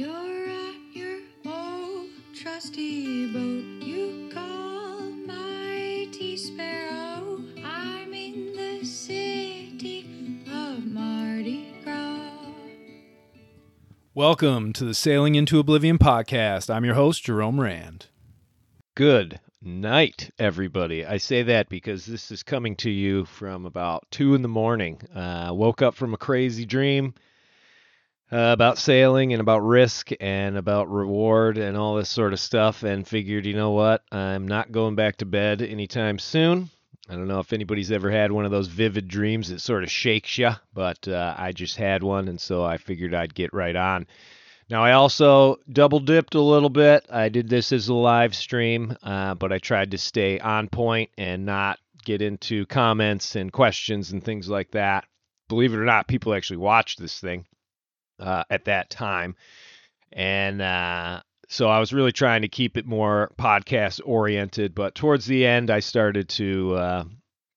You're at your old trusty boat. You call mighty sparrow. I'm in the city of Mardi Gras. Welcome to the Sailing into Oblivion podcast. I'm your host, Jerome Rand. Good night, everybody. I say that because this is coming to you from about two in the morning. Uh, woke up from a crazy dream uh, about sailing and about risk and about reward and all this sort of stuff, and figured, you know what, I'm not going back to bed anytime soon. I don't know if anybody's ever had one of those vivid dreams that sort of shakes you, but uh, I just had one, and so I figured I'd get right on. Now, I also double dipped a little bit. I did this as a live stream, uh, but I tried to stay on point and not get into comments and questions and things like that. Believe it or not, people actually watched this thing uh, at that time. And uh, so I was really trying to keep it more podcast oriented. But towards the end, I started to uh,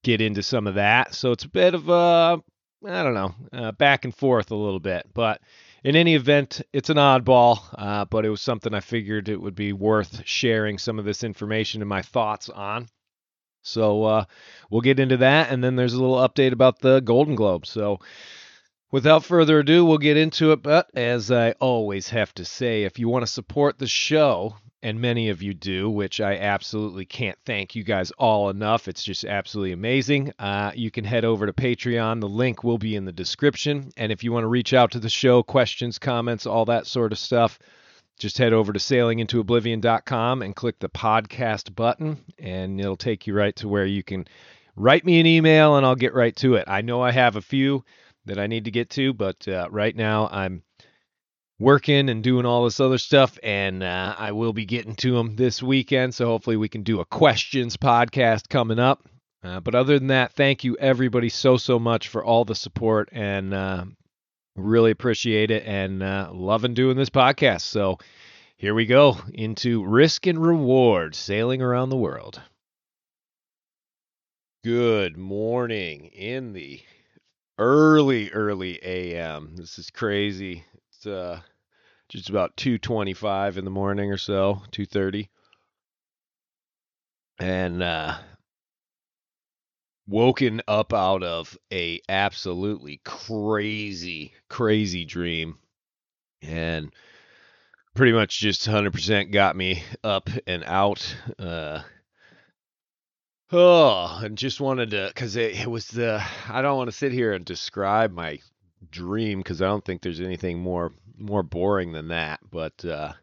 get into some of that. So it's a bit of a, I don't know, uh, back and forth a little bit. But in any event, it's an oddball, uh, but it was something I figured it would be worth sharing some of this information and my thoughts on. So uh, we'll get into that, and then there's a little update about the Golden Globe. So without further ado, we'll get into it. But as I always have to say, if you want to support the show, and many of you do, which I absolutely can't thank you guys all enough. It's just absolutely amazing. Uh, you can head over to Patreon. The link will be in the description. And if you want to reach out to the show, questions, comments, all that sort of stuff, just head over to sailingintooblivion.com and click the podcast button, and it'll take you right to where you can write me an email, and I'll get right to it. I know I have a few that I need to get to, but uh, right now I'm working and doing all this other stuff, and uh, I will be getting to them this weekend. So hopefully we can do a questions podcast coming up. Uh, but other than that, thank you everybody so so much for all the support, and uh, really appreciate it, and uh, loving doing this podcast. So here we go into risk and reward sailing around the world. Good morning in the early early AM. This is crazy. It's uh just about 2:25 in the morning or so, 2:30. And uh woken up out of a absolutely crazy crazy dream and pretty much just 100% got me up and out uh Oh, and just wanted to, because it, it was the, I don't want to sit here and describe my dream because I don't think there's anything more more boring than that. But uh,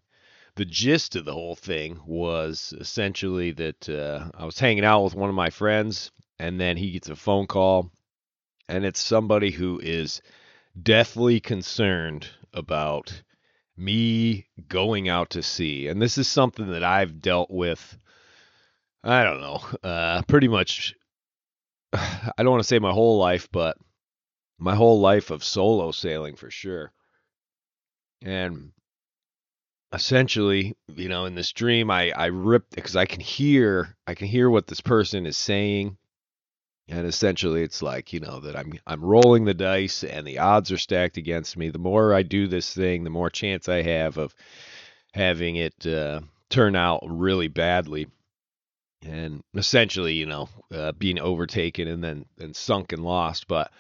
the gist of the whole thing was essentially that uh, I was hanging out with one of my friends, and then he gets a phone call, and it's somebody who is deathly concerned about me going out to sea. And this is something that I've dealt with. I don't know, uh, pretty much. I don't want to say my whole life, but my whole life of solo sailing for sure. And essentially, you know, in this dream, I I ripped because I can hear I can hear what this person is saying, and essentially, it's like you know that I'm I'm rolling the dice and the odds are stacked against me. The more I do this thing, the more chance I have of having it uh, turn out really badly and essentially, you know, uh, being overtaken and then and sunk and lost. But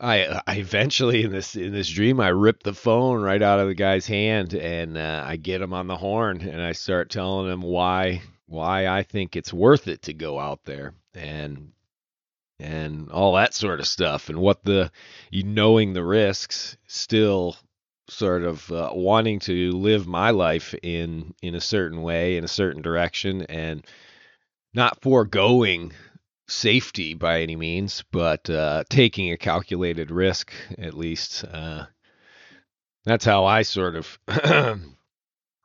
I, I eventually in this in this dream, I rip the phone right out of the guy's hand and uh, I get him on the horn and I start telling him why why I think it's worth it to go out there and and all that sort of stuff and what the you knowing the risks still sort of uh, wanting to live my life in in a certain way in a certain direction and not foregoing safety by any means, but uh, taking a calculated risk at least. Uh, that's how I sort of.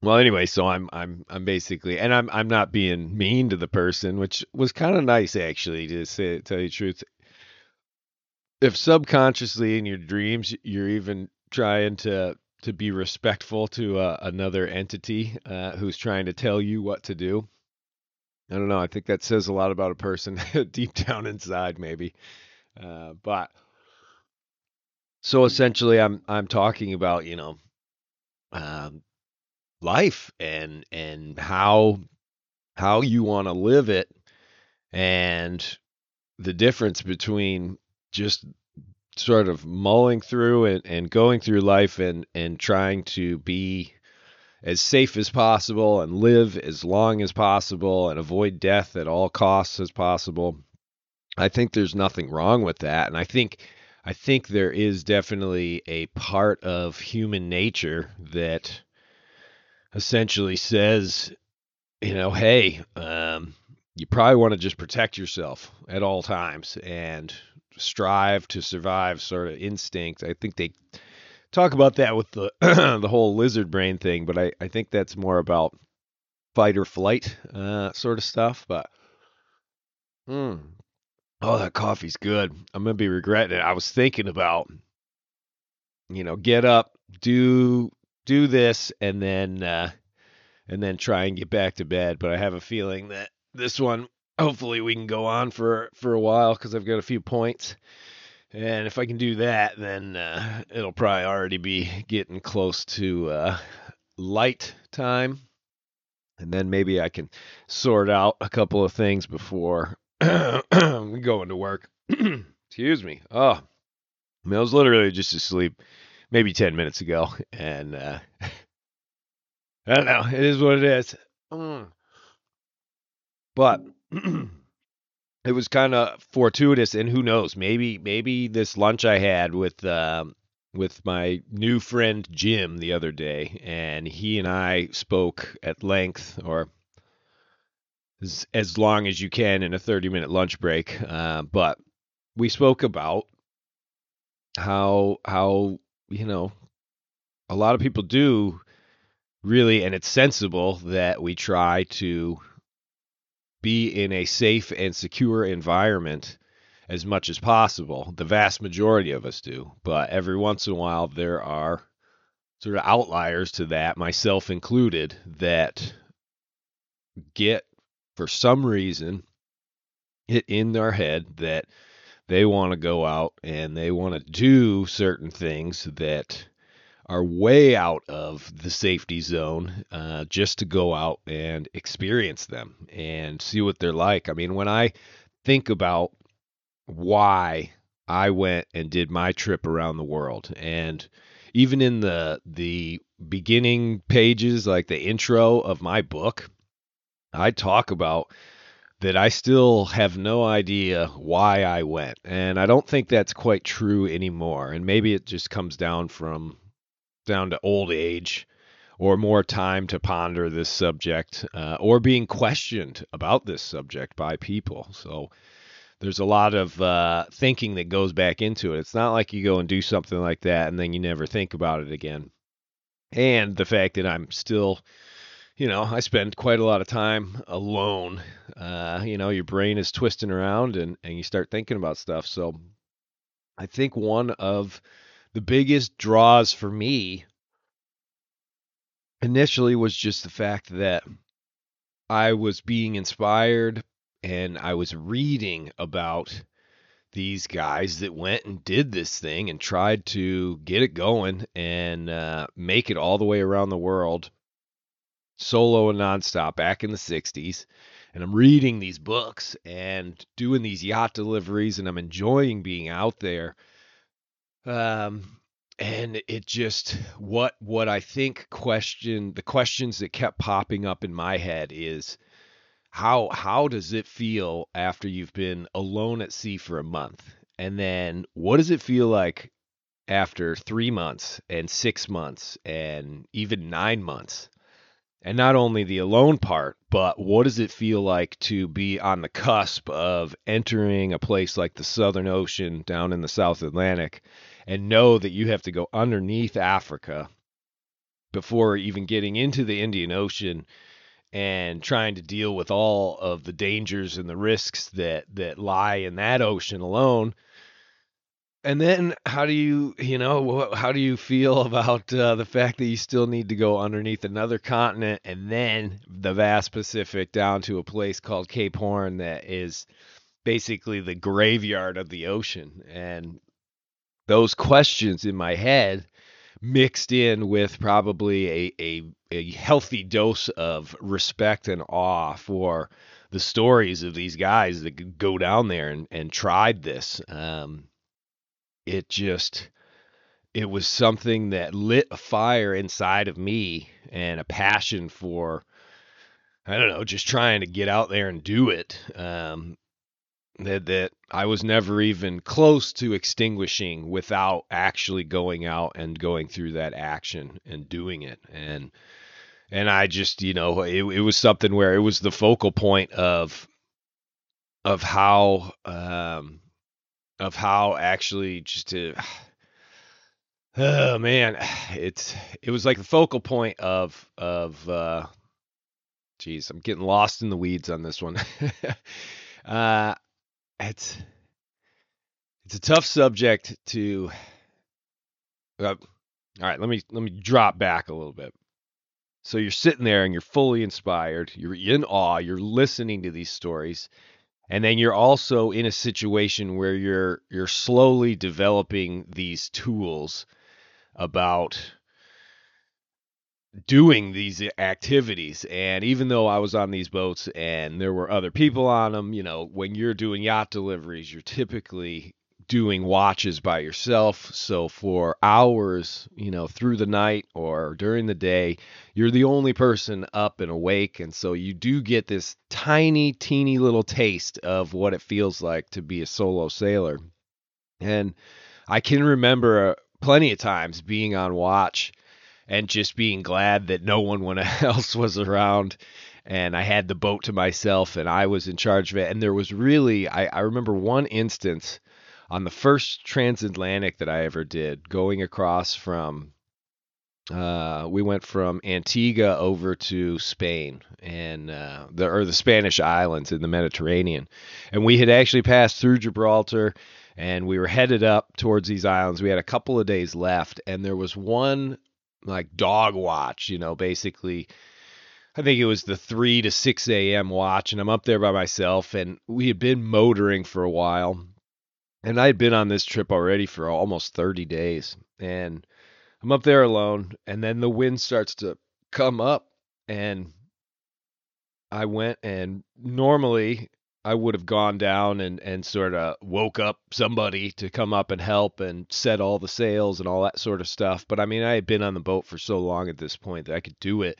well, anyway, so I'm I'm I'm basically, and I'm I'm not being mean to the person, which was kind of nice actually to say tell you the truth. If subconsciously in your dreams you're even trying to to be respectful to uh, another entity uh, who's trying to tell you what to do, I don't know. I think that says a lot about a person deep down inside, maybe. Uh, but so essentially, I'm I'm talking about you know um, life and and how how you want to live it and the difference between just sort of mulling through and, and going through life and and trying to be as safe as possible and live as long as possible and avoid death at all costs as possible. I think there's nothing wrong with that. And I think I think there is definitely a part of human nature that essentially says, you know, hey, um, you probably want to just protect yourself at all times and strive to survive sort of instinct. I think they talk about that with the the whole lizard brain thing, but I, I think that's more about fight or flight uh, sort of stuff. But hmm. oh, that coffee's good. I'm gonna be regretting it. I was thinking about, you know, get up, do do this, and then uh, and then try and get back to bed. But I have a feeling that this one, hopefully, we can go on for for a while because I've got a few points. And if I can do that, then uh, it'll probably already be getting close to uh, light time. And then maybe I can sort out a couple of things before going to work. Excuse me. Oh, I, mean, I was literally just asleep maybe 10 minutes ago. And uh, I don't know. It is what it is. Mm. But it was kind of fortuitous and who knows maybe maybe this lunch i had with um, with my new friend jim the other day and he and i spoke at length or as, as long as you can in a 30 minute lunch break uh, but we spoke about how how you know a lot of people do really and it's sensible that we try to be in a safe and secure environment as much as possible. The vast majority of us do, but every once in a while there are sort of outliers to that, myself included, that get for some reason it in their head that they want to go out and they want to do certain things that are way out of the safety zone uh, just to go out and experience them and see what they're like. I mean, when I think about why I went and did my trip around the world, and even in the the beginning pages, like the intro of my book, I talk about that I still have no idea why I went. And I don't think that's quite true anymore. And maybe it just comes down from down to old age or more time to ponder this subject uh, or being questioned about this subject by people. So there's a lot of uh, thinking that goes back into it. It's not like you go and do something like that and then you never think about it again. And the fact that I'm still, you know, I spend quite a lot of time alone. Uh, you know, your brain is twisting around and, and you start thinking about stuff. So I think one of the biggest draws for me initially was just the fact that I was being inspired and I was reading about these guys that went and did this thing and tried to get it going and uh, make it all the way around the world solo and nonstop back in the 60s. And I'm reading these books and doing these yacht deliveries, and I'm enjoying being out there um, and it just what what I think question the questions that kept popping up in my head is how how does it feel after you've been alone at sea for a month? And then what does it feel like after 3 months and 6 months and even 9 months? And not only the alone part, but what does it feel like to be on the cusp of entering a place like the Southern Ocean down in the South Atlantic and know that you have to go underneath Africa before even getting into the Indian Ocean and trying to deal with all of the dangers and the risks that that lie in that ocean alone. And then how do you you know how do you feel about uh, the fact that you still need to go underneath another continent and then the vast pacific down to a place called cape horn that is basically the graveyard of the ocean? And those questions in my head mixed in with probably a, a, a healthy dose of respect and awe for the stories of these guys that go down there and, and tried this. Um, it just, it was something that lit a fire inside of me and a passion for, I don't know, just trying to get out there and do it. Um, that that I was never even close to extinguishing without actually going out and going through that action and doing it. And and I just you know it, it was something where it was the focal point of of how um of how actually just to oh man it's it was like the focal point of of uh geez I'm getting lost in the weeds on this one. Uh it's it's a tough subject to uh, all right let me let me drop back a little bit. So you're sitting there and you're fully inspired you're in awe you're listening to these stories and then you're also in a situation where you're you're slowly developing these tools about doing these activities. And even though I was on these boats and there were other people on them you know when you're doing yacht deliveries you're typically doing watches by yourself. So for hours you know through the night or during the day you're the only person up and awake. And so you do get this tiny teeny little taste of what it feels like to be a solo sailor. And I can remember uh, plenty of times being on watch and just being glad that no one else was around and I had the boat to myself and I was in charge of it. And there was really, I, I remember one instance on the first transatlantic that I ever did, going across from, uh, we went from Antigua over to Spain and uh, the or the Spanish islands in the Mediterranean, and we had actually passed through Gibraltar, and we were headed up towards these islands. We had a couple of days left, and there was one like dog watch, you know, basically. I think it was the 3 to 6 a.m. watch, and I'm up there by myself, and we had been motoring for a while. And I had been on this trip already for almost 30 days. And I'm up there alone, and then the wind starts to come up, and I went and normally I would have gone down and, and sort of woke up somebody to come up and help and set all the sails and all that sort of stuff. But I mean, I had been on the boat for so long at this point that I could do it.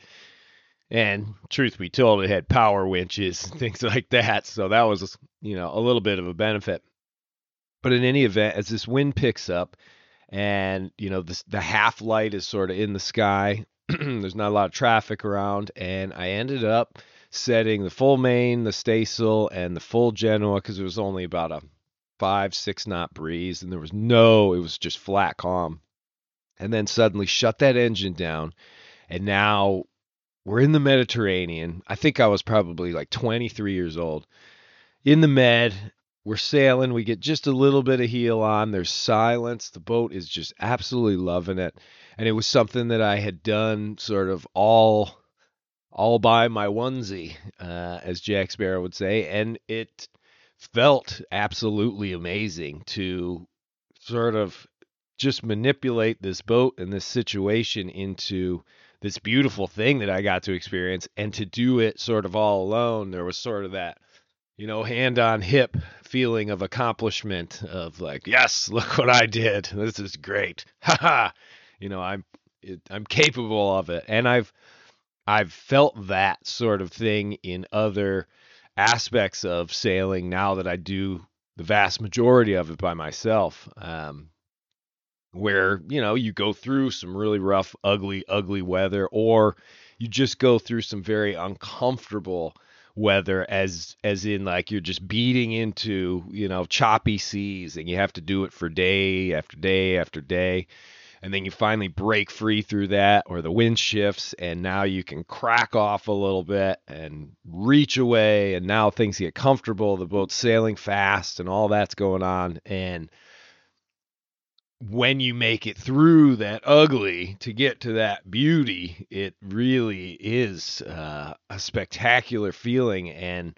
And truth be told, it had power winches and things like that. So that was, you know, a little bit of a benefit. But in any event, as this wind picks up and, you know, this, the half light is sort of in the sky, there's not a lot of traffic around. And I ended up setting the full main, the staysail, and the full Genoa because it was only about a five, six knot breeze, and there was no, it was just flat calm. And then suddenly shut that engine down, and now we're in the Mediterranean. I think I was probably like 23 years old. In the Med, we're sailing. We get just a little bit of heel on. There's silence. The boat is just absolutely loving it. And it was something that I had done sort of all all by my onesie, uh, as Jack Sparrow would say, and it felt absolutely amazing to sort of just manipulate this boat and this situation into this beautiful thing that I got to experience and to do it sort of all alone. There was sort of that, you know, hand on hip feeling of accomplishment of like, yes, look what I did. This is great. Ha ha. You know, I'm it, I'm capable of it. And I've I've felt that sort of thing in other aspects of sailing now that I do the vast majority of it by myself. Um, where, you know, you go through some really rough, ugly, ugly weather, or you just go through some very uncomfortable weather as as in like you're just beating into you know choppy seas and you have to do it for day after day after day and then you finally break free through that or the wind shifts and now you can crack off a little bit and reach away and now things get comfortable the boat's sailing fast and all that's going on. And when you make it through that ugly to get to that beauty it really is uh, a spectacular feeling and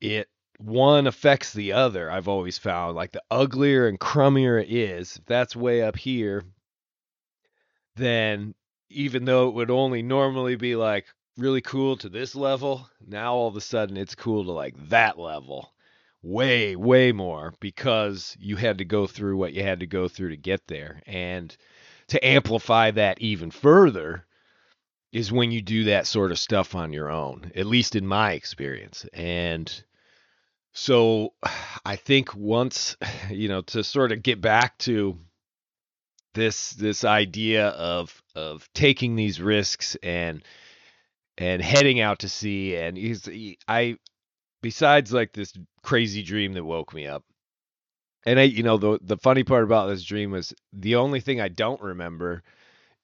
it one affects the other. I've always found like the uglier and crummier it is. If that's way up here then even though it would only normally be like really cool to this level, now all of a sudden it's cool to like that level. Way, way more because you had to go through what you had to go through to get there. And to amplify that even further is when you do that sort of stuff on your own, at least in my experience. And so I think once, you know, to sort of get back to this this idea of of taking these risks and and heading out to sea and he's he, I besides like this crazy dream that woke me up and I you know the the funny part about this dream was the only thing I don't remember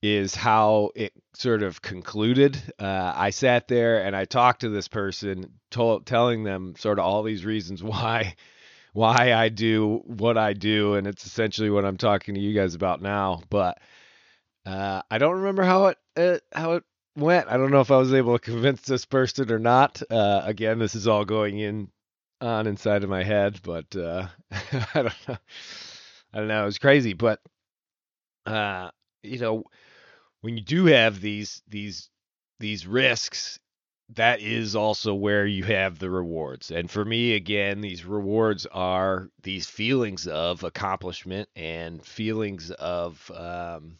is how it sort of concluded. Uh, I sat there and I talked to this person, told, telling them sort of all these reasons why why I do what I do, and it's essentially what I'm talking to you guys about now. But uh, I don't remember how it, it how it went. I don't know if I was able to convince this person or not. Uh, again, this is all going in on inside of my head, but uh, I don't know. I don't know. It was crazy, but uh, you know, when you do have these these these risks, that is also where you have the rewards. And for me, again, these rewards are these feelings of accomplishment and feelings of um,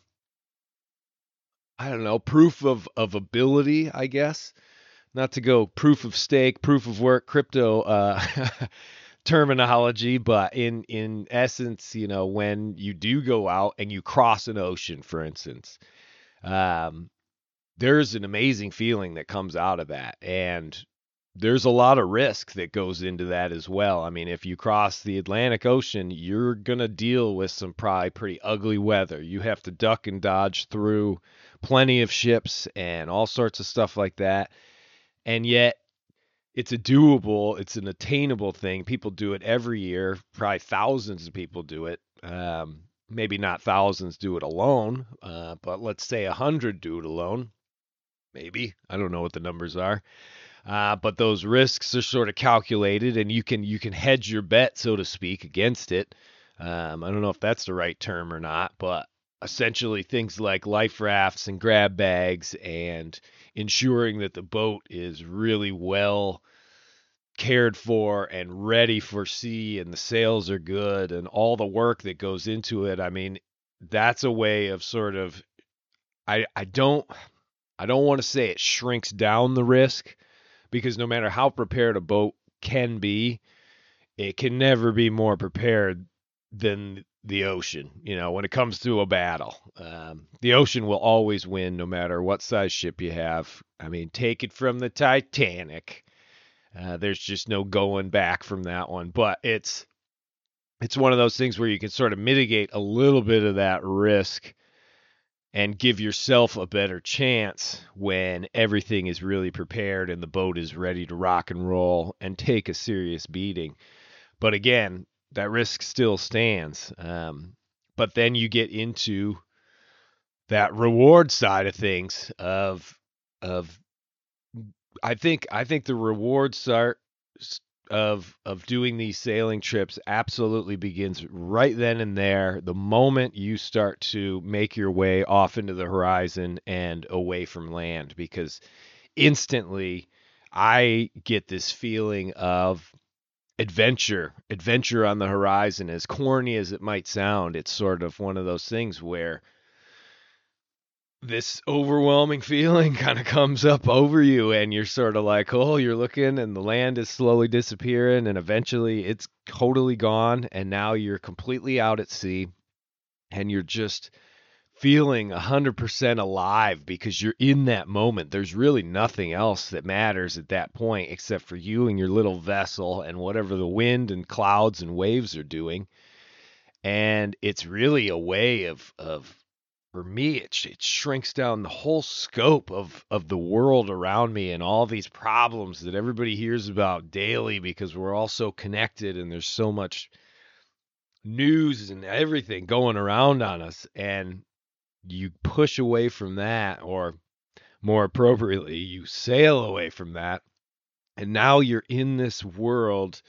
I don't know, proof of of ability, I guess. Not to go proof of stake, proof of work, crypto uh, terminology, but in in essence, you know, when you do go out and you cross an ocean, for instance, um, there's an amazing feeling that comes out of that, and there's a lot of risk that goes into that as well. I mean, if you cross the Atlantic Ocean, you're gonna deal with some probably pretty ugly weather. You have to duck and dodge through plenty of ships and all sorts of stuff like that. And yet it's a doable, it's an attainable thing. People do it every year. Probably thousands of people do it. Um, maybe not thousands do it alone, uh, but let's say a hundred do it alone. Maybe I don't know what the numbers are, uh, but those risks are sort of calculated, and you can you can hedge your bet, so to speak, against it. Um, I don't know if that's the right term or not, but essentially things like life rafts and grab bags and ensuring that the boat is really well cared for and ready for sea and the sails are good and all the work that goes into it. I mean, that's a way of sort of I I don't I don't want to say it shrinks down the risk because no matter how prepared a boat can be, it can never be more prepared than the ocean. You know, when it comes to a battle, um, the ocean will always win, no matter what size ship you have. I mean, take it from the Titanic. Uh, there's just no going back from that one. But it's it's one of those things where you can sort of mitigate a little bit of that risk and give yourself a better chance when everything is really prepared and the boat is ready to rock and roll and take a serious beating. But again, that risk still stands. Um, but then you get into that reward side of things of of I think I think the rewards start of of doing these sailing trips absolutely begins right then and there the moment you start to make your way off into the horizon and away from land because instantly I get this feeling of adventure, adventure on the horizon. As corny as it might sound, it's sort of one of those things where this overwhelming feeling kind of comes up over you and you're sort of like oh you're looking and the land is slowly disappearing and eventually it's totally gone and now you're completely out at sea and you're just feeling 100% alive because you're in that moment. There's really nothing else that matters at that point except for you and your little vessel and whatever the wind and clouds and waves are doing. And it's really a way of of for me it, it shrinks down the whole scope of of the world around me and all these problems that everybody hears about daily because we're all so connected and there's so much news and everything going around on us and you push away from that, or more appropriately, you sail away from that. And now you're in this world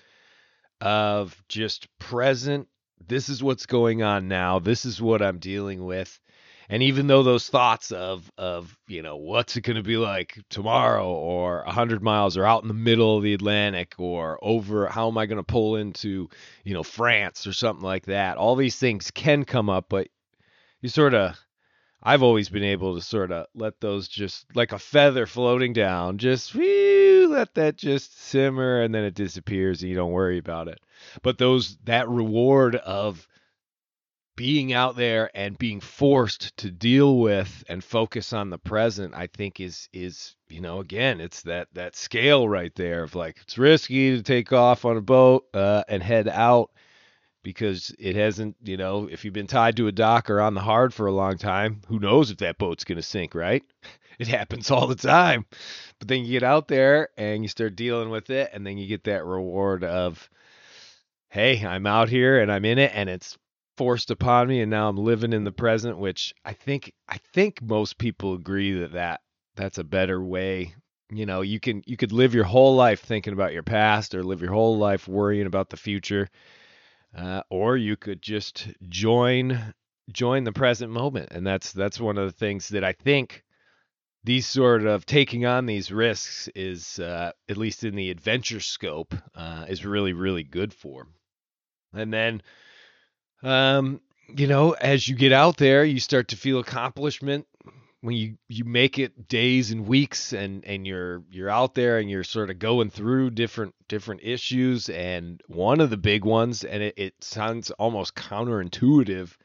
of just present. This is what's going on now. This is what I'm dealing with. And even though those thoughts of of you know what's it going to be like tomorrow, or a hundred miles, or out in the middle of the Atlantic, or over how am I going to pull into you know France or something like that, all these things can come up, but you sort of I've always been able to sort of let those just like a feather floating down, just whew, let that just simmer and then it disappears and you don't worry about it. But those that reward of being out there and being forced to deal with and focus on the present, I think is is you know again it's that that scale right there of like it's risky to take off on a boat uh, and head out because it hasn't, you know, if you've been tied to a dock or on the hard for a long time, who knows if that boat's going to sink, right? It happens all the time. But then you get out there and you start dealing with it, and then you get that reward of, hey, I'm out here and I'm in it, and it's forced upon me, and now I'm living in the present, which I think I think most people agree that, that that's a better way. You know, you can you could live your whole life thinking about your past or live your whole life worrying about the future uh, or you could just join join the present moment, and that's that's one of the things that I think these sort of taking on these risks is uh, at least in the adventure scope uh, is really really good for. And then, um, you know, as you get out there, you start to feel accomplishment when you you make it days and weeks and and you're you're out there and you're sort of going through different different issues and one of the big ones and it, it sounds almost counterintuitive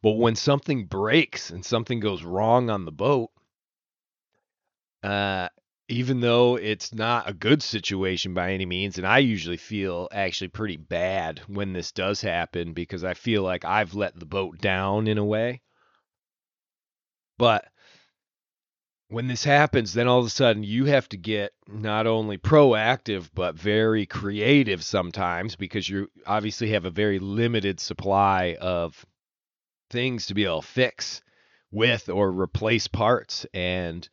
but when something breaks and something goes wrong on the boat uh even though it's not a good situation by any means and I usually feel actually pretty bad when this does happen because I feel like I've let the boat down in a way but when this happens, then all of a sudden you have to get not only proactive but very creative sometimes because you obviously have a very limited supply of things to be able to fix with or replace parts. And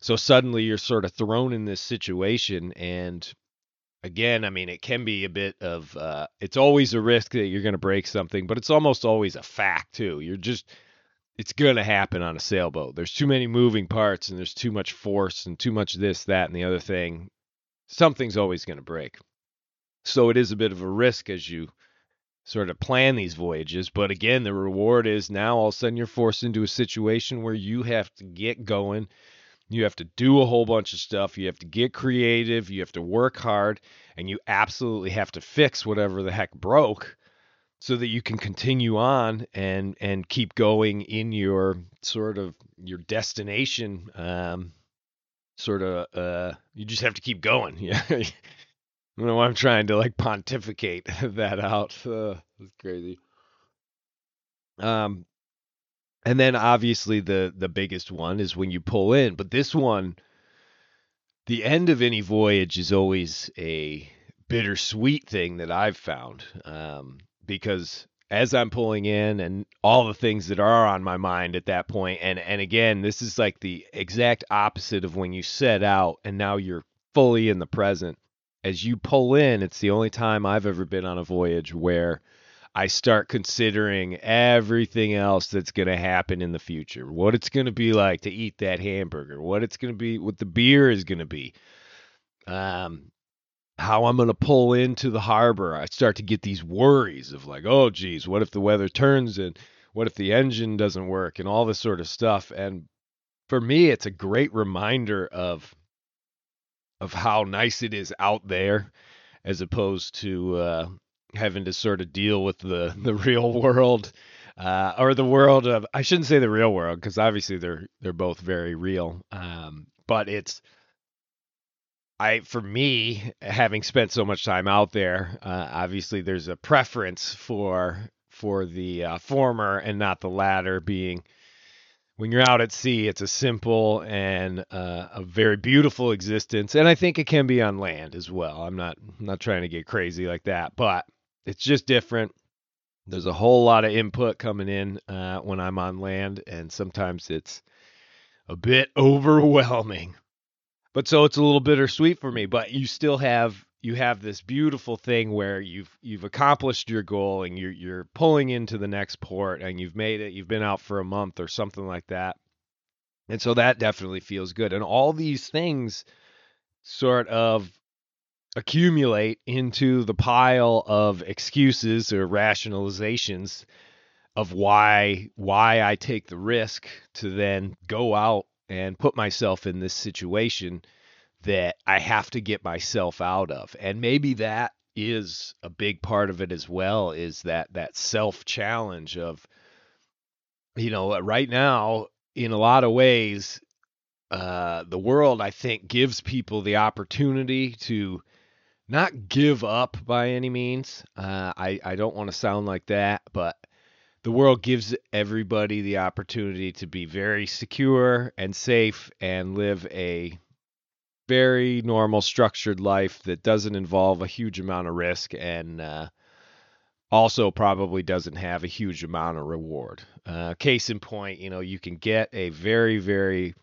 so suddenly you're sort of thrown in this situation. And again, I mean, it can be a bit of, uh, it's always a risk that you're going to break something, but it's almost always a fact too. You're just, it's going to happen on a sailboat. There's too many moving parts and there's too much force and too much this, that, and the other thing. Something's always going to break. So it is a bit of a risk as you sort of plan these voyages. But again, the reward is now all of a sudden you're forced into a situation where you have to get going. You have to do a whole bunch of stuff. You have to get creative. You have to work hard. And you absolutely have to fix whatever the heck broke so that you can continue on and and keep going in your sort of your destination um sort of uh you just have to keep going yeah i don't know why i'm trying to like pontificate that out uh, that's crazy um and then obviously the the biggest one is when you pull in but this one the end of any voyage is always a bittersweet thing that i've found um because as I'm pulling in and all the things that are on my mind at that point and and again this is like the exact opposite of when you set out and now you're fully in the present. As you pull in it's the only time I've ever been on a voyage where I start considering everything else that's going to happen in the future. What it's going to be like to eat that hamburger. What it's going to be what the beer is going to be. Um how I'm going to pull into the harbor, I start to get these worries of like, oh, geez, what if the weather turns and what if the engine doesn't work? and all this sort of stuff. And for me, it's a great reminder of of how nice it is out there, as opposed to uh, having to sort of deal with the the real world. Uh, or the world of I shouldn't say the real world because obviously they're they're both very real, um, but it's I, for me, having spent so much time out there, uh, obviously there's a preference for for the uh, former and not the latter. Being when you're out at sea, it's a simple and uh, a very beautiful existence, and I think it can be on land as well. I'm not I'm not trying to get crazy like that, but it's just different. There's a whole lot of input coming in uh, when I'm on land, and sometimes it's a bit overwhelming but so it's a little bittersweet for me. But you still have you have this beautiful thing where you've you've accomplished your goal and you're you're pulling into the next port and you've made it you've been out for a month or something like that and so that definitely feels good and all these things sort of accumulate into the pile of excuses or rationalizations of why why I take the risk to then go out and put myself in this situation that I have to get myself out of. And maybe that is a big part of it as well is that that self challenge of you know right now in a lot of ways uh the world I think gives people the opportunity to not give up by any means. Uh I I don't want to sound like that, but the world gives everybody the opportunity to be very secure and safe and live a very normal, structured life that doesn't involve a huge amount of risk and uh, also probably doesn't have a huge amount of reward. Uh, case in point, you know, you can get a very, very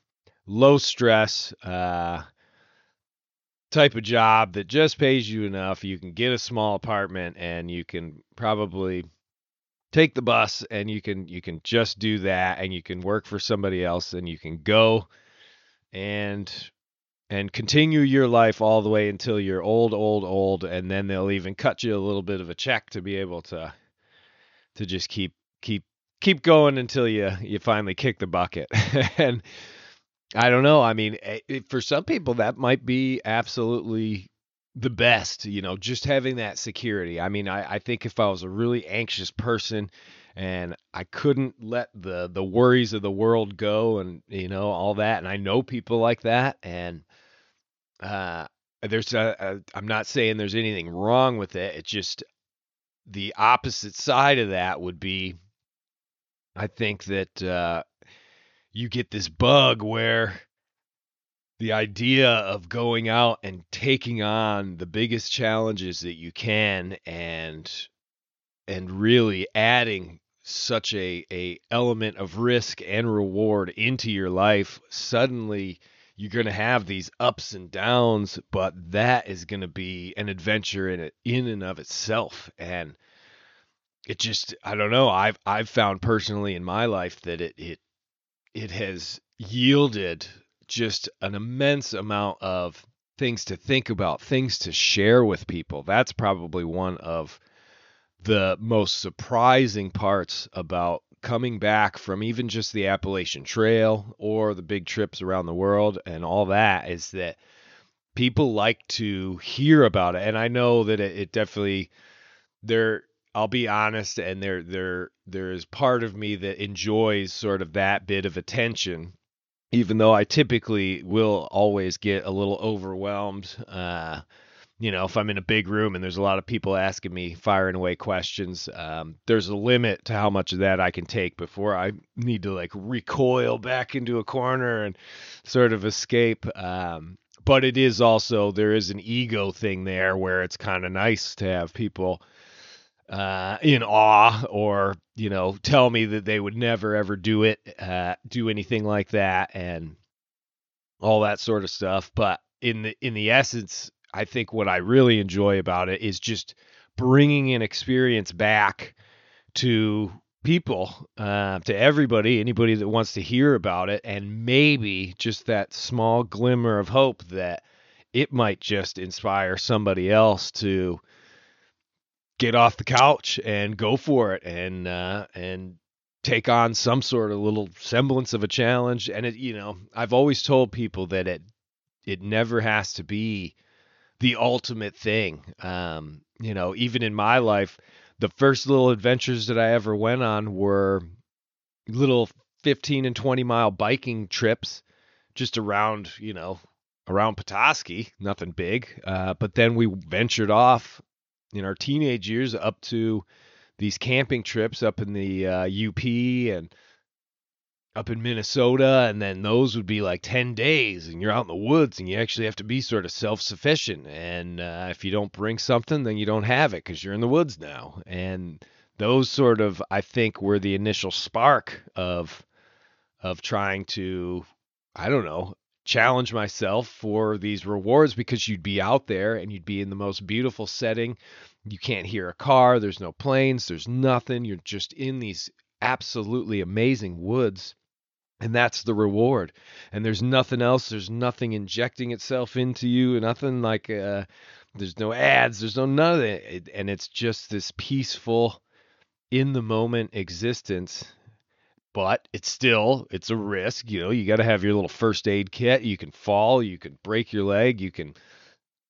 low stress uh, type of job that just pays you enough. You can get a small apartment and you can probably take the bus and you can you can just do that and you can work for somebody else and you can go and and continue your life all the way until you're old, old, old, and then they'll even cut you a little bit of a check to be able to to just keep keep keep going until you you finally kick the bucket. and I don't know. I mean, eh, for some people that might be absolutely the best. You know, just having that security. I mean, I, I think if I was a really anxious person and I couldn't let the the worries of the world go and you know all that and I know people like that and uh there's a, a I'm not saying there's anything wrong with it it's just the opposite side of that would be I think that uh you get this bug where the idea of going out and taking on the biggest challenges that you can and and really adding such a a element of risk and reward into your life suddenly you're going to have these ups and downs but that is going to be an adventure in it in and of itself. And it just i don't know i've i've found personally in my life that it it it has yielded just an immense amount of things to think about things to share with people that's probably one of the most surprising parts about coming back from even just the Appalachian Trail or the big trips around the world and all that is that people like to hear about it. And I know that it, it definitely there I'll be honest and there there there is part of me that enjoys sort of that bit of attention even though I typically will always get a little overwhelmed uh you know, if I'm in a big room and there's a lot of people asking me, firing away questions, um, there's a limit to how much of that I can take before I need to like recoil back into a corner and sort of escape. Um, but it is also, there is an ego thing there where it's kind of nice to have people uh, in awe or, you know, tell me that they would never ever do it, uh, do anything like that and all that sort of stuff. But in the, in the essence, I think what I really enjoy about it is just bringing an experience back to people, uh, to everybody, anybody that wants to hear about it, and maybe just that small glimmer of hope that it might just inspire somebody else to get off the couch and go for it and uh, and take on some sort of little semblance of a challenge. And it, you know, I've always told people that it it never has to be the ultimate thing. Um, you know, even in my life, the first little adventures that I ever went on were little 15 and 20 mile biking trips just around, you know, around Petoskey, nothing big. Uh, but then we ventured off in our teenage years up to these camping trips up in the uh, UP and up in Minnesota, and then those would be like 10 days, and you're out in the woods, and you actually have to be sort of self sufficient. And uh, if you don't bring something, then you don't have it because you're in the woods now. And those sort of, I think, were the initial spark of of trying to, I don't know, challenge myself for these rewards because you'd be out there and you'd be in the most beautiful setting. You can't hear a car, there's no planes, there's nothing. You're just in these absolutely amazing woods. And that's the reward. And there's nothing else. There's nothing injecting itself into you. Nothing like, uh, there's no ads. There's no none of it. And it's just this peaceful, in the moment existence but it's still it's a risk you know you got to have your little first aid kit you can fall you can break your leg you can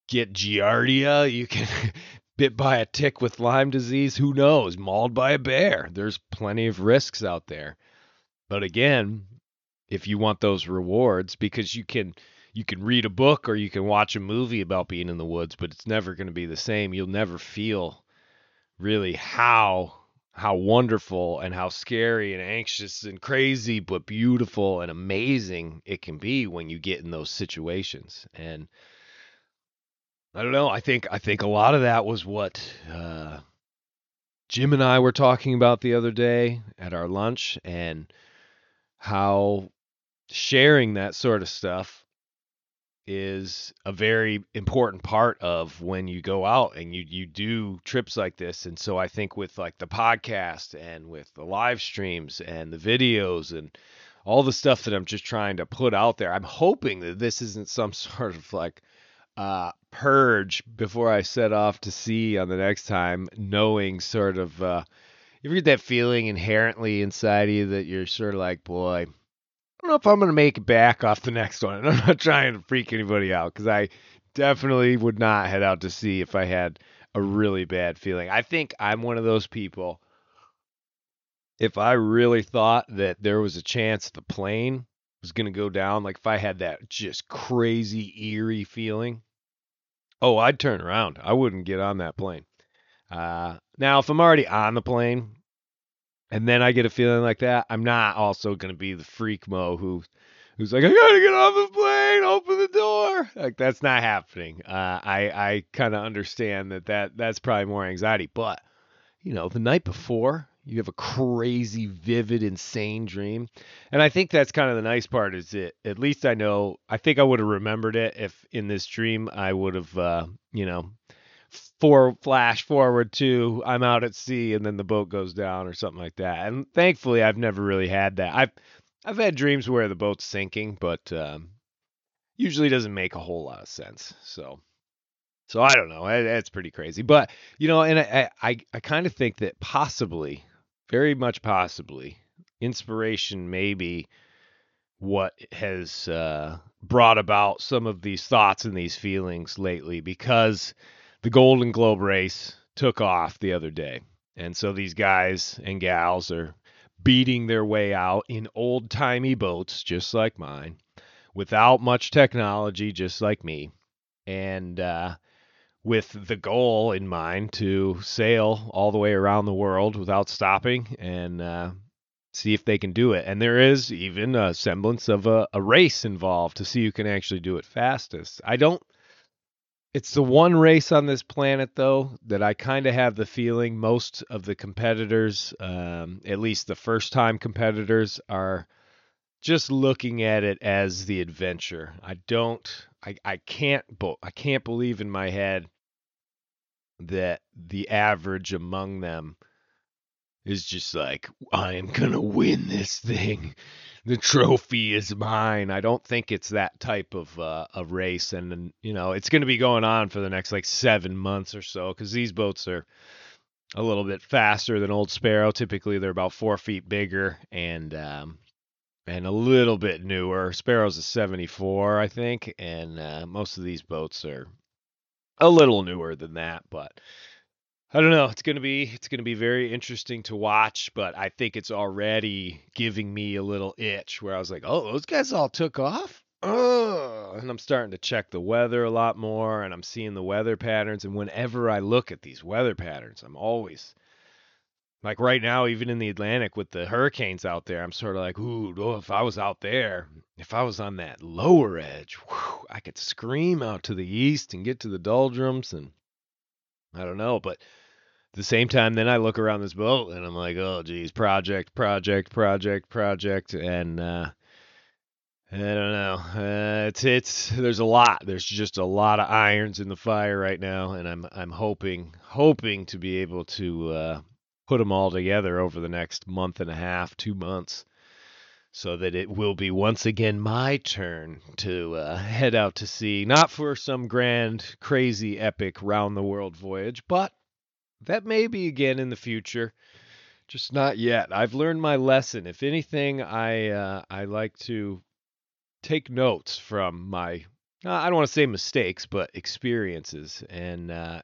get giardia you can bit by a tick with lyme disease who knows mauled by a bear. There's plenty of risks out there. But again if you want those rewards because you can you can read a book or you can watch a movie about being in the woods but it's never going to be the same. You'll never feel really how how wonderful and how scary and anxious and crazy but beautiful and amazing it can be when you get in those situations. And i don't know i think i think a lot of that was what uh, jim and i were talking about the other day at our lunch and how sharing that sort of stuff is a very important part of when you go out and you you do trips like this. And so I think with like the podcast and with the live streams and the videos and all the stuff that I'm just trying to put out there I'm hoping that this isn't some sort of like uh, purge before I set off to sea on the next time knowing sort of uh, you ever get that feeling inherently inside you that you're sort of like boy don't know if I'm going to make it back off the next one. And I'm not trying to freak anybody out because I definitely would not head out to sea if I had a really bad feeling. I think I'm one of those people. If I really thought that there was a chance the plane was going to go down, like if I had that just crazy, eerie feeling, oh, I'd turn around. I wouldn't get on that plane. Uh, now, if I'm already on the plane, and then I get a feeling like that, I'm not also going to be the freak mo who who's like, I gotta get off the plane, open the door. Like that's not happening. Uh, I I kind of understand that that that's probably more anxiety, but you know, the night before you have a crazy, vivid, insane dream, and I think that's kind of the nice part. Is it? At least I know. I think I would have remembered it if in this dream I would have, uh, you know, for flash forward to I'm out at sea and then the boat goes down or something like that. And thankfully, I've never really had that. I've I've had dreams where the boat's sinking, but um, usually doesn't make a whole lot of sense. So so I don't know. That's pretty crazy. But you know, and I I, I kind of think that possibly, very much possibly, inspiration may be what has uh, brought about some of these thoughts and these feelings lately because the Golden Globe race took off the other day. And so these guys and gals are beating their way out in old timey boats, just like mine, without much technology, just like me. And uh, with the goal in mind to sail all the way around the world without stopping and uh, see if they can do it. And there is even a semblance of a, a race involved to see who can actually do it fastest. I don't it's the one race on this planet, though, that I kind of have the feeling most of the competitors, um, at least the first time competitors, are just looking at it as the adventure. I don't, I, I can't, I can't believe in my head that the average among them is just like, I am gonna win this thing the trophy is mine. I don't think it's that type of uh, a race, and you know it's going to be going on for the next like seven months or so because these boats are a little bit faster than Old Sparrow. Typically, they're about four feet bigger and um, and a little bit newer. Sparrow's a 74, I think, and uh, most of these boats are a little newer than that, but I don't know. It's gonna be it's gonna be very interesting to watch, but I think it's already giving me a little itch where I was like, oh, those guys all took off. Oh, and I'm starting to check the weather a lot more, and I'm seeing the weather patterns. And whenever I look at these weather patterns, I'm always like right now, even in the Atlantic with the hurricanes out there, I'm sort of like, ooh, oh, if I was out there, if I was on that lower edge, whew, I could scream out to the east and get to the doldrums and I don't know, but the same time, then I look around this boat and I'm like, oh, geez, project, project, project, project, and uh, I don't know. Uh, it's it's there's a lot. There's just a lot of irons in the fire right now, and I'm I'm hoping hoping to be able to uh, put them all together over the next month and a half, two months, so that it will be once again my turn to uh, head out to sea, not for some grand, crazy, epic round the world voyage, but that may be again in the future. Just not yet. I've learned my lesson. If anything, I uh, I like to take notes from my I don't want to say mistakes, but experiences. And uh,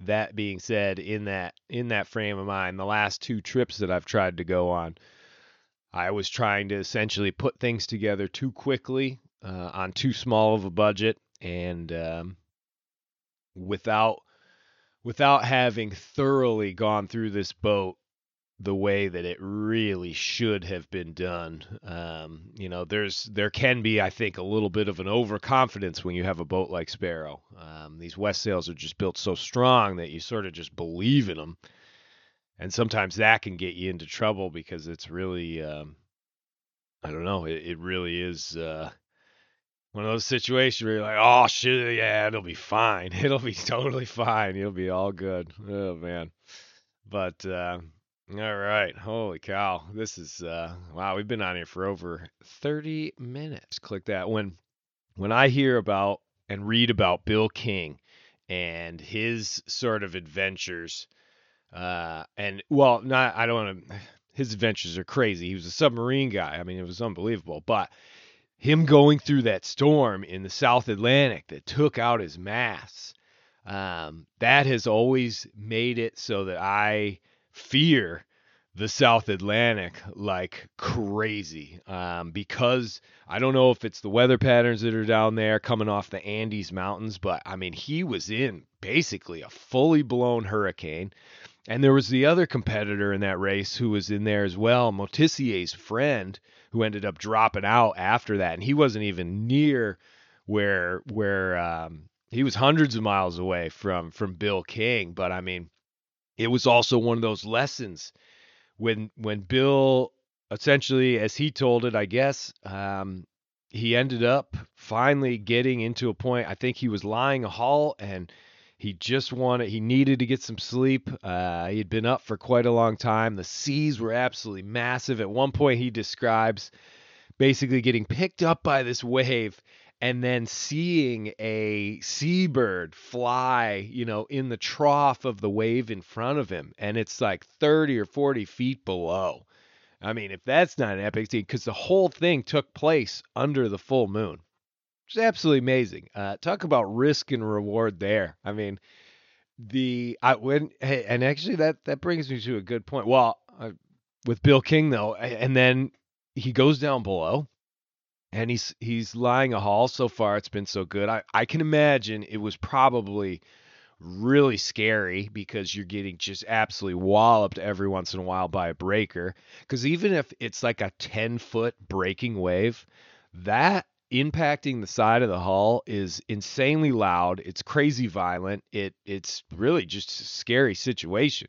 that being said, in that in that frame of mind, the last two trips that I've tried to go on, I was trying to essentially put things together too quickly uh, on too small of a budget, and um, without without having thoroughly gone through this boat the way that it really should have been done. Um, you know, there's there can be, I think, a little bit of an overconfidence when you have a boat like Sparrow. Um, these Westsails are just built so strong that you sort of just believe in them, and sometimes that can get you into trouble because it's really, um, I don't know, it, it really is. Uh, one of those situations where you're like, oh shit, yeah, it'll be fine. It'll be totally fine. It'll be all good. Oh man. But uh, all right. Holy cow. This is uh wow, we've been on here for over 30 minutes. Click that. When when I hear about and read about Bill King and his sort of adventures uh and well, not I don't want to his adventures are crazy. He was a submarine guy. I mean, it was unbelievable. But him going through that storm in the South Atlantic that took out his masts, um, that has always made it so that I fear the South Atlantic like crazy um, because I don't know if it's the weather patterns that are down there coming off the Andes Mountains, but I mean, he was in basically a fully blown hurricane. And there was the other competitor in that race who was in there as well, Moitessier's friend, who ended up dropping out after that, and he wasn't even near where where um, he was hundreds of miles away from from Bill King. But I mean, it was also one of those lessons when when Bill essentially, as he told it, I guess, um, he ended up finally getting into a point. I think he was lying ahull and he just wanted, he needed to get some sleep. Uh, he had been up for quite a long time. The seas were absolutely massive. At one point, he describes basically getting picked up by this wave and then seeing a seabird fly, you know, in the trough of the wave in front of him. And it's like 30 or 40 feet below. I mean, if that's not an epic scene, because the whole thing took place under the full moon is absolutely amazing. Uh, talk about risk and reward there. I mean, the I when hey, and actually that that brings me to a good point. Well, uh, with Bill King though, and then he goes down below, and he's he's lying ahull. So far, it's been so good. I I can imagine it was probably really scary because you're getting just absolutely walloped every once in a while by a breaker. Because even if it's like a 10 foot breaking wave, that impacting the side of the hull is insanely loud. It's crazy violent. It it's really just a scary situation.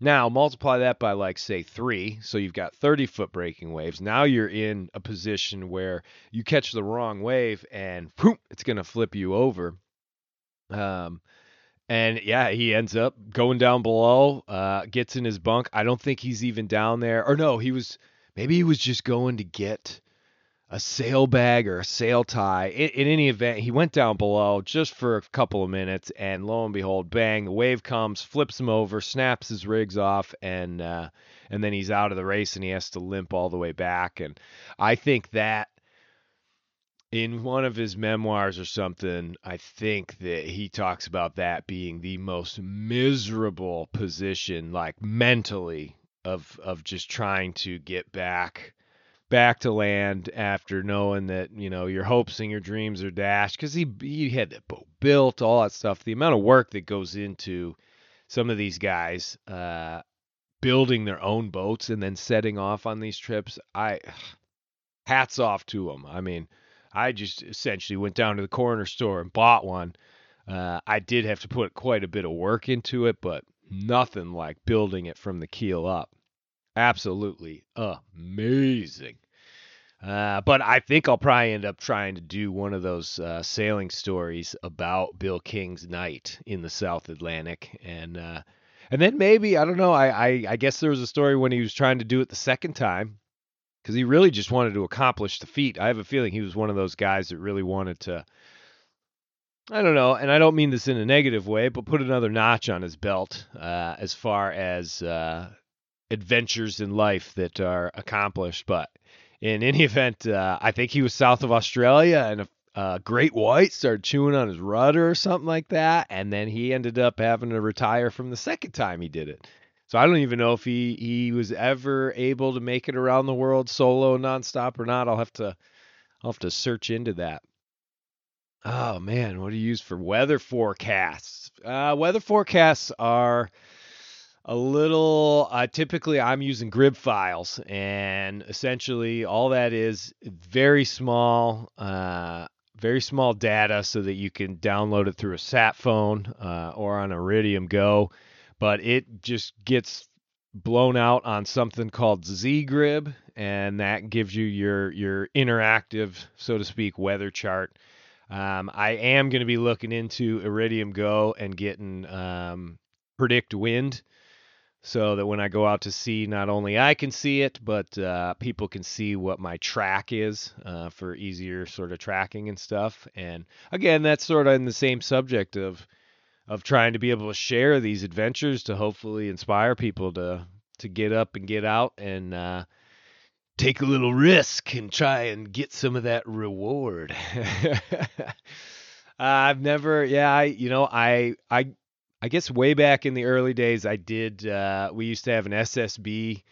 Now multiply that by like say three, so you've got 30 foot breaking waves. Now you're in a position where you catch the wrong wave and whoop, it's gonna flip you over. Um, and yeah, he ends up going down below, uh, gets in his bunk. I don't think he's even down there, or no, he was maybe he was just going to get a sail bag or a sail tie. In, in, any event, he went down below just for a couple of minutes, and lo and behold, bang! The wave comes, flips him over, snaps his rigs off, and uh, and then he's out of the race, and he has to limp all the way back. And I think that in one of his memoirs or something, I think that he talks about that being the most miserable position, like mentally, of of just trying to get back back to land after knowing that you know your hopes and your dreams are dashed because he he had that boat built, all that stuff. The amount of work that goes into some of these guys uh, building their own boats and then setting off on these trips, I hats off to them. I mean, I just essentially went down to the corner store and bought one. Uh, I did have to put quite a bit of work into it, but nothing like building it from the keel up absolutely amazing. Uh, but I think I'll probably end up trying to do one of those uh, sailing stories about Bill King's night in the South Atlantic, and uh, and then maybe I don't know. I, I I guess there was a story when he was trying to do it the second time because he really just wanted to accomplish the feat. I have a feeling he was one of those guys that really wanted to. I don't know, and I don't mean this in a negative way, but put another notch on his belt uh, as far as uh, adventures in life that are accomplished. But in any event, uh, I think he was south of Australia and a, a great white started chewing on his rudder or something like that. And then he ended up having to retire from the second time he did it. So I don't even know if he, he was ever able to make it around the world solo nonstop or not. I'll have to I'll have to search into that. Oh man, what do you use for weather forecasts? Uh, weather forecasts are a little uh, typically i'm using grib files and essentially all that is very small uh, very small data so that you can download it through a sat phone uh, or on iridium go but it just gets blown out on something called zyGrib and that gives you your your interactive so to speak weather chart. Um, i am going to be looking into iridium go and getting um, PredictWind so that when I go out to sea, not only I can see it, but uh, people can see what my track is uh, for easier sort of tracking and stuff. And again, that's sort of in the same subject of of trying to be able to share these adventures to hopefully inspire people to to get up and get out and uh, take a little risk and try and get some of that reward. I've never, yeah, I, you know, I, I I guess way back in the early days, I did. Uh, we used to have an SSB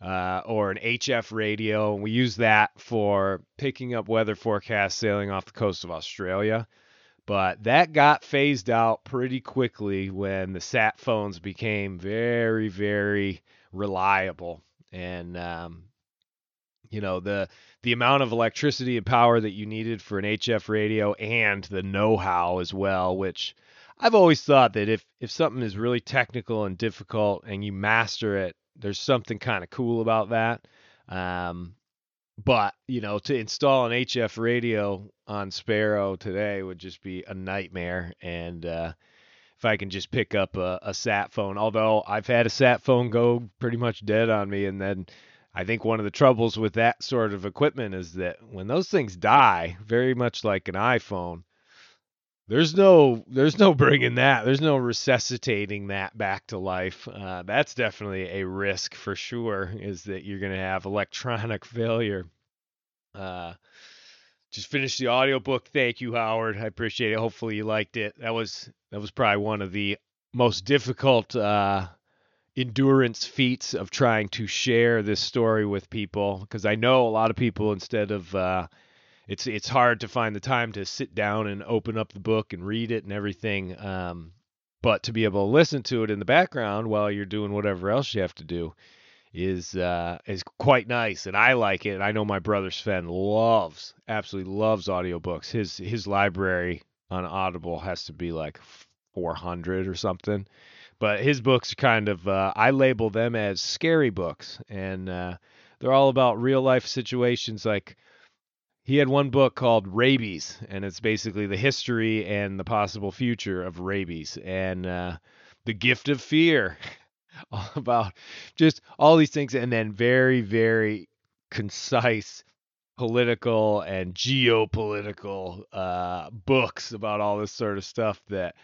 uh, or an HF radio, and we used that for picking up weather forecasts sailing off the coast of Australia. But that got phased out pretty quickly when the sat phones became very, very reliable, and um, you know the the amount of electricity and power that you needed for an HF radio and the know-how as well, which I've always thought that if if something is really technical and difficult and you master it, there's something kind of cool about that. Um, but you know, to install an HF radio on Sparrow today would just be a nightmare. And uh, if I can just pick up a, a sat phone, although I've had a sat phone go pretty much dead on me, and then I think one of the troubles with that sort of equipment is that when those things die, very much like an iPhone, there's no there's no bringing that there's no resuscitating that back to life. Uh, that's definitely a risk for sure is that you're going to have electronic failure. Uh, just finished the audiobook. Thank you howard. I appreciate it. Hopefully you liked it. That was that was probably one of the most difficult uh, endurance feats of trying to share this story with people because i know a lot of people instead of uh, it's it's hard to find the time to sit down and open up the book and read it and everything. Um, but to be able to listen to it in the background while you're doing whatever else you have to do is uh, is quite nice, and I like it. I know my brother Sven loves, absolutely loves audiobooks. His his library on Audible has to be like 400 or something. But his books are kind of uh, I label them as scary books, and uh, they're all about real life situations like he had one book called Rabies, and it's basically the history and the possible future of rabies and uh, the gift of fear, all about just all these things, and then very, very concise political and geopolitical uh, books about all this sort of stuff that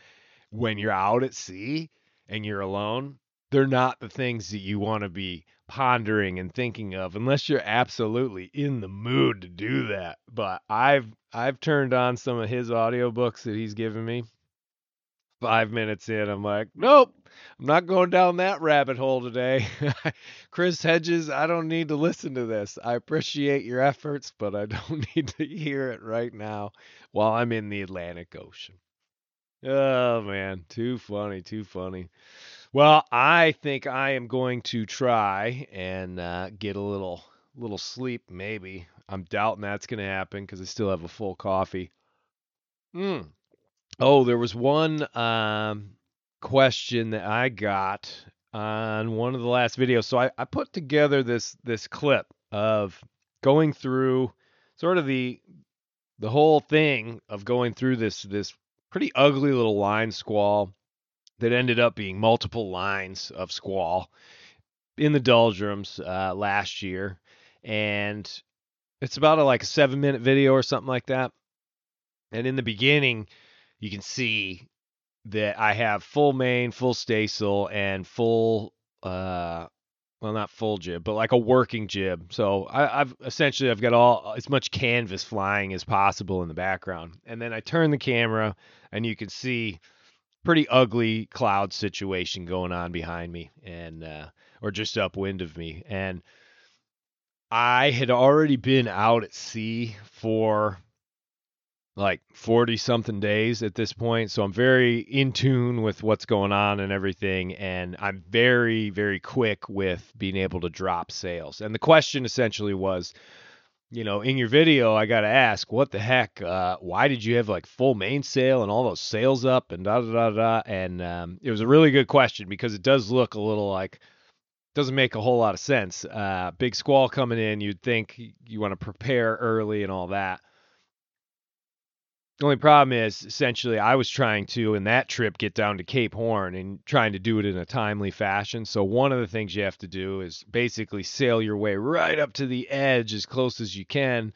when you're out at sea and you're alone, they're not the things that you want to be pondering and thinking of unless you're absolutely in the mood to do that. But I've I've turned on some of his audiobooks that he's given me. 5 minutes in, I'm like, "Nope. I'm not going down that rabbit hole today." Chris Hedges, I don't need to listen to this. I appreciate your efforts, but I don't need to hear it right now while I'm in the Atlantic Ocean. Oh man, too funny, too funny. Well, I think I am going to try and uh, get a little little sleep. Maybe I'm doubting that's going to happen because I still have a full coffee. Hmm. Oh, there was one um, question that I got on one of the last videos. So I, I put together this this clip of going through sort of the the whole thing of going through this this pretty ugly little line squall that ended up being multiple lines of squall in the doldrums uh, last year, and it's about a, like a seven minute video or something like that. And in the beginning, you can see that I have full main, full staysail, and full uh, well, not full jib, but like a working jib. So I, have essentially I've got all as much canvas flying as possible in the background, and then I turn the camera, and you can see pretty ugly cloud situation going on behind me, and uh, or just upwind of me, and I had already been out at sea for like 40 something days at this point. So I'm very in tune with what's going on and everything. And I'm very, very quick with being able to drop sails. And the question essentially was, you know, in your video, I got to ask, what the heck? Uh, why did you have like full mainsail and all those sails up and da da da da? And um, it was a really good question because it does look a little like, doesn't make a whole lot of sense. Uh, big squall coming in, you'd think you want to prepare early and all that. The only problem is essentially I was trying to in that trip get down to Cape Horn and trying to do it in a timely fashion. So one of the things you have to do is basically sail your way right up to the edge as close as you can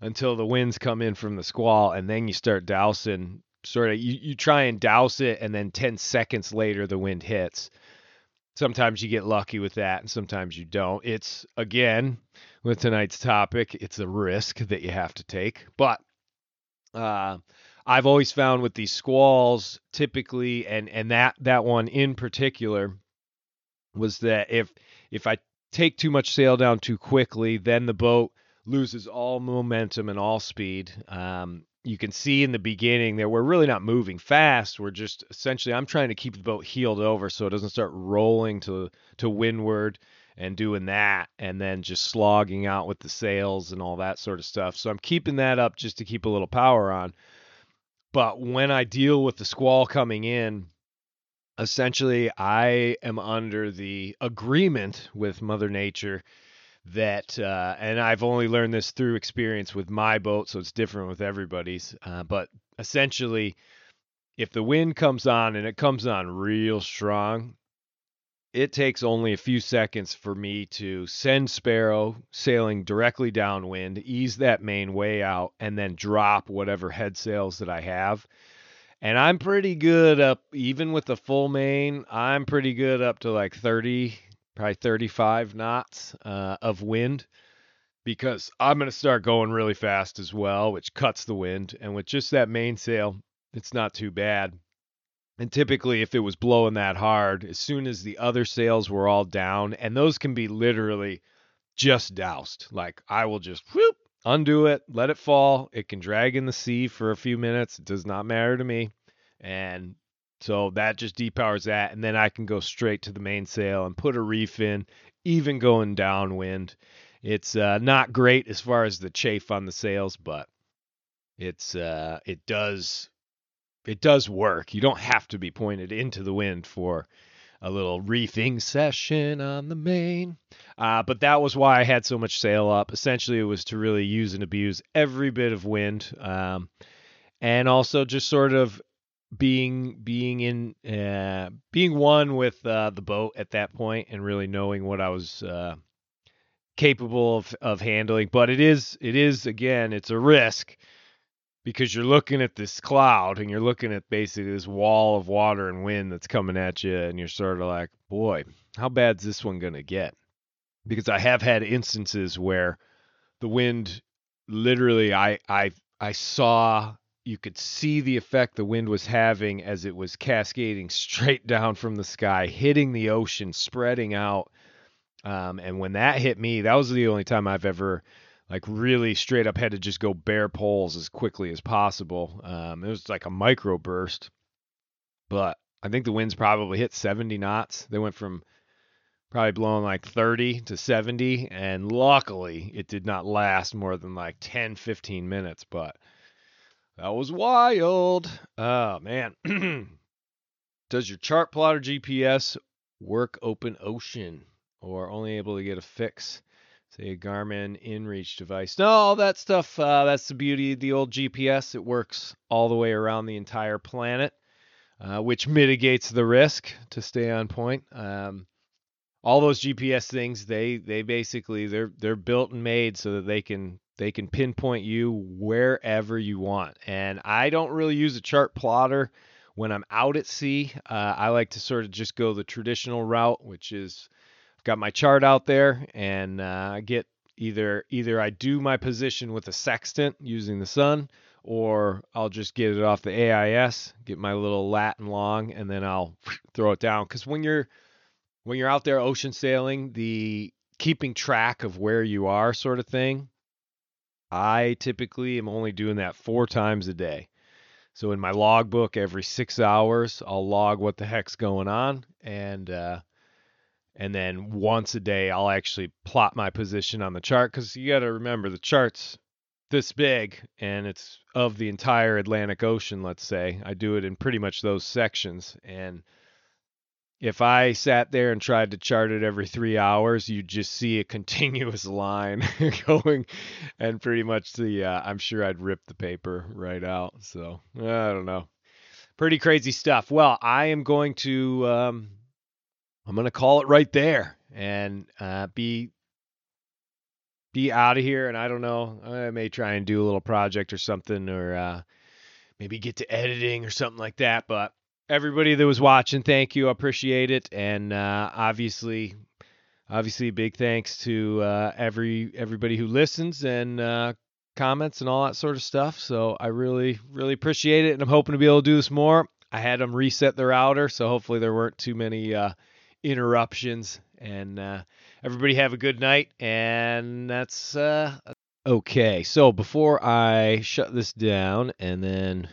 until the winds come in from the squall and then you start dousing sort of you, you try and douse it and then 10 seconds later the wind hits. Sometimes you get lucky with that and sometimes you don't. It's again with tonight's topic, it's a risk that you have to take. But uh, I've always found with these squalls, typically, and and that that one in particular, was that if if I take too much sail down too quickly, then the boat loses all momentum and all speed. Um, you can see in the beginning that we're really not moving fast. We're just essentially I'm trying to keep the boat heeled over so it doesn't start rolling to to windward and doing that and then just slogging out with the sails and all that sort of stuff. So I'm keeping that up just to keep a little power on. But when I deal with the squall coming in, essentially I am under the agreement with Mother Nature that, uh, and I've only learned this through experience with my boat, so it's different with everybody's. Uh, but essentially, if the wind comes on and it comes on real strong, it takes only a few seconds for me to send Sparrow sailing directly downwind, ease that main way out, and then drop whatever head sails that I have. And I'm pretty good up, even with the full main, I'm pretty good up to like 30, probably 35 knots uh, of wind because I'm going to start going really fast as well, which cuts the wind. And with just that mainsail, it's not too bad. And typically, if it was blowing that hard, as soon as the other sails were all down, and those can be literally just doused, like I will just whoop, undo it, let it fall. It can drag in the sea for a few minutes. It does not matter to me. And so that just depowers that. And then I can go straight to the mainsail and put a reef in, even going downwind. It's uh, not great as far as the chafe on the sails, but it's uh, it does it does work. You don't have to be pointed into the wind for a little reefing session on the main. Uh, but that was why I had so much sail up. Essentially, it was to really use and abuse every bit of wind, um, and also just sort of being being in uh, being one with uh, the boat at that point, and really knowing what I was uh, capable of of handling. But it is it is again, it's a risk because you're looking at this cloud and you're looking at basically this wall of water and wind that's coming at you and you're sort of like boy how bad's this one going to get? Because i have had instances where the wind literally i i i saw you could see the effect the wind was having as it was cascading straight down from the sky hitting the ocean spreading out. Um, and when that hit me that was the only time i've ever like really straight up had to just go bare poles as quickly as possible. Um, it was like a micro burst, but I think the winds probably hit 70 knots. They went from probably blowing like 30 to 70, and luckily it did not last more than like 10, 15 minutes, but that was wild. Oh man. Does your chart plotter GPS work open ocean or only able to get a fix Say a Garmin InReach device. No, all that stuff. Uh, that's the beauty of the old GPS. It works all the way around the entire planet, uh, which mitigates the risk to stay on point. Um, all those GPS things, they they basically they're they're built and made so that they can they can pinpoint you wherever you want. And I don't really use a chart plotter when I'm out at sea. Uh, I like to sort of just go the traditional route, which is got my chart out there and uh, I get either either I do my position with a sextant using the sun, or I'll just get it off the AIS, get my little lat and long, and then I'll throw it down. Because when you're when you're out there ocean sailing, the keeping track of where you are sort of thing, I typically am only doing that four times a day. So in my logbook, every six hours, I'll log what the heck's going on, and uh, and then once a day, I'll actually plot my position on the chart because you got to remember the chart's this big, and it's of the entire Atlantic Ocean. Let's say I do it in pretty much those sections, and if I sat there and tried to chart it every three hours, you'd just see a continuous line going, and pretty much the uh, I'm sure I'd rip the paper right out. So I don't know, pretty crazy stuff. Well, I am going to um, I'm going to call it right there and uh, be be out of here. And I don't know, I may try and do a little project or something, or uh, maybe get to editing or something like that, but everybody that was watching, thank you. I appreciate it. And uh, obviously, obviously, big thanks to uh, every everybody who listens and uh, comments and all that sort of stuff. So I really, really appreciate it, and I'm hoping to be able to do this more. I had them reset the router, so hopefully there weren't too many uh, interruptions. And uh, everybody have a good night. And that's uh, okay. So before I shut this down and then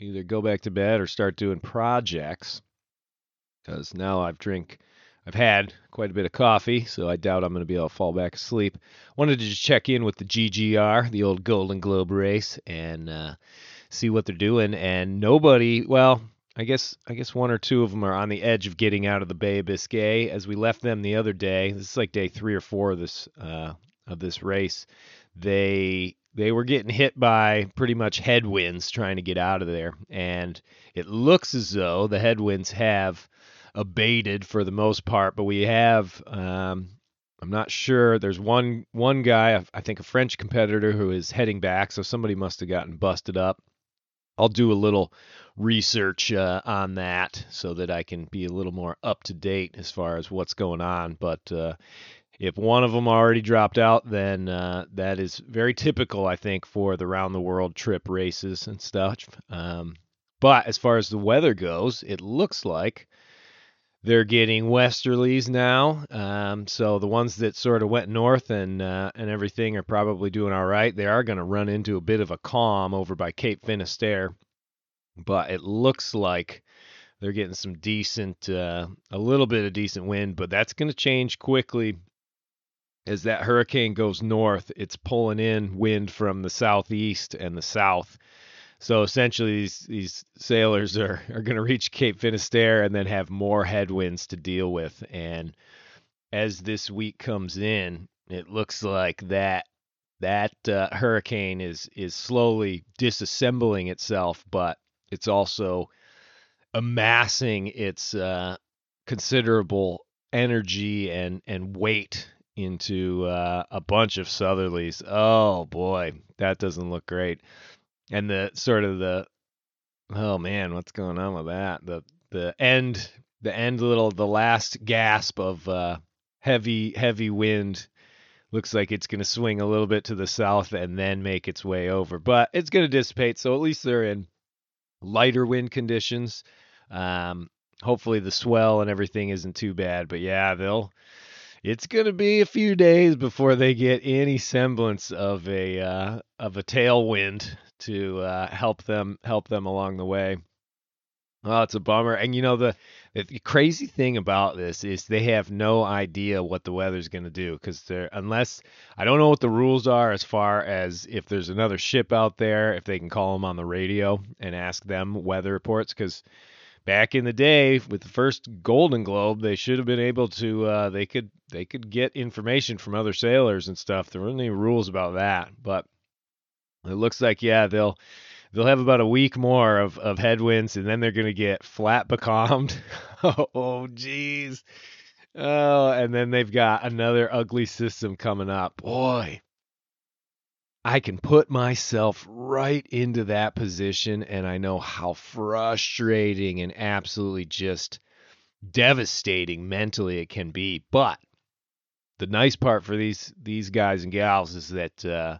either go back to bed or start doing projects because now I've drink I've had quite a bit of coffee, so I doubt I'm going to be able to fall back asleep. Wanted to just check in with the GGR, the old Golden Globe race, and uh, see what they're doing. And nobody, well, I guess I guess one or two of them are on the edge of getting out of the Bay of Biscay. As we left them the other day, this is like day three or four of this uh, of this race. They they were getting hit by pretty much headwinds trying to get out of there. And it looks as though the headwinds have abated for the most part, but we have. Um, I'm not sure. There's one one guy, I think a French competitor, who is heading back. So somebody must have gotten busted up. I'll do a little research uh, on that so that I can be a little more up to date as far as what's going on. But uh, if one of them already dropped out, then uh, that is very typical, I think, for the round the world trip races and stuff. Um, but as far as the weather goes, it looks like they're getting westerlies now. Um, so the ones that sort of went north and uh, and everything are probably doing all right. They are going to run into a bit of a calm over by Cape Finisterre, but it looks like they're getting some decent, uh, a little bit of decent wind. But that's going to change quickly as that hurricane goes north, it's pulling in wind from the southeast and the south. So essentially, these, these sailors are, are going to reach Cape Finisterre and then have more headwinds to deal with. And as this week comes in, it looks like that that uh, hurricane is is slowly disassembling itself, but it's also amassing its uh, considerable energy and and weight into uh, a bunch of southerlies. Oh boy, that doesn't look great. And the sort of the oh man, what's going on with that? The the end the end little the last gasp of uh, heavy heavy wind looks like it's going to swing a little bit to the south and then make its way over. But it's going to dissipate, so at least they're in lighter wind conditions. Um, hopefully the swell and everything isn't too bad. But yeah, they'll it's going to be a few days before they get any semblance of a uh, of a tailwind to uh, help them help them along the way. Oh, it's a bummer. And you know the the crazy thing about this is they have no idea what the weather's going to do because they're unless I don't know what the rules are as far as if there's another ship out there if they can call them on the radio and ask them weather reports because back in the day with the first Golden Globe, they should have been able to. Uh, they could they could get information from other sailors and stuff. There weren't any rules about that, but it looks like yeah they'll they'll have about a week more of, of headwinds and then they're going to get flat becalmed. oh, jeez. Oh, and then they've got another ugly system coming up. Boy, I can put myself right into that position, and I know how frustrating and absolutely just devastating mentally it can be. But the nice part for these these guys and gals is that uh,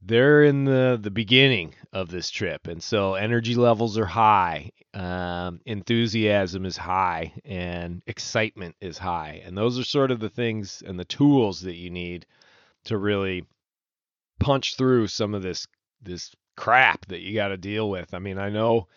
they're in the the beginning of this trip, and so energy levels are high, um, enthusiasm is high, and excitement is high, and those are sort of the things and the tools that you need to really punch through some of this this crap that you got to deal with. I mean, I know,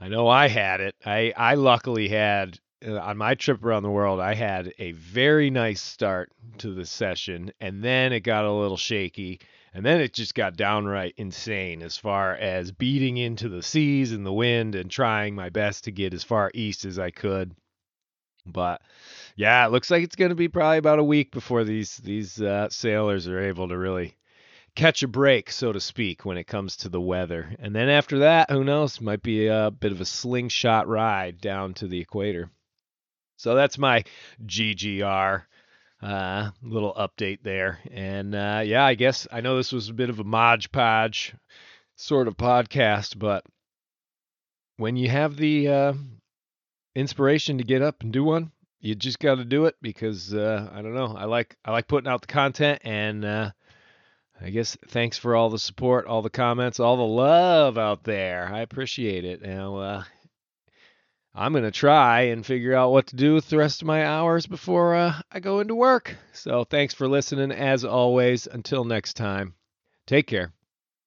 I know, I had it. I I luckily had uh, on my trip around the world, I had a very nice start to the session, and then it got a little shaky and then it just got downright insane as far as beating into the seas and the wind and trying my best to get as far east as I could. But yeah, it looks like it's going to be probably about a week before these these uh, sailors are able to really catch a break, so to speak, when it comes to the weather. And then after that, who knows? Might be a bit of a slingshot ride down to the equator. So that's my GGR uh, little update there. And uh, yeah, I guess I know this was a bit of a Mod Podge sort of podcast, but when you have the uh, inspiration to get up and do one, you just got to do it because uh, I don't know. I like I like putting out the content, and uh, I guess thanks for all the support, all the comments, all the love out there. I appreciate it. Now, uh, I'm going to try and figure out what to do with the rest of my hours before uh, I go into work. So thanks for listening. As always, until next time, take care.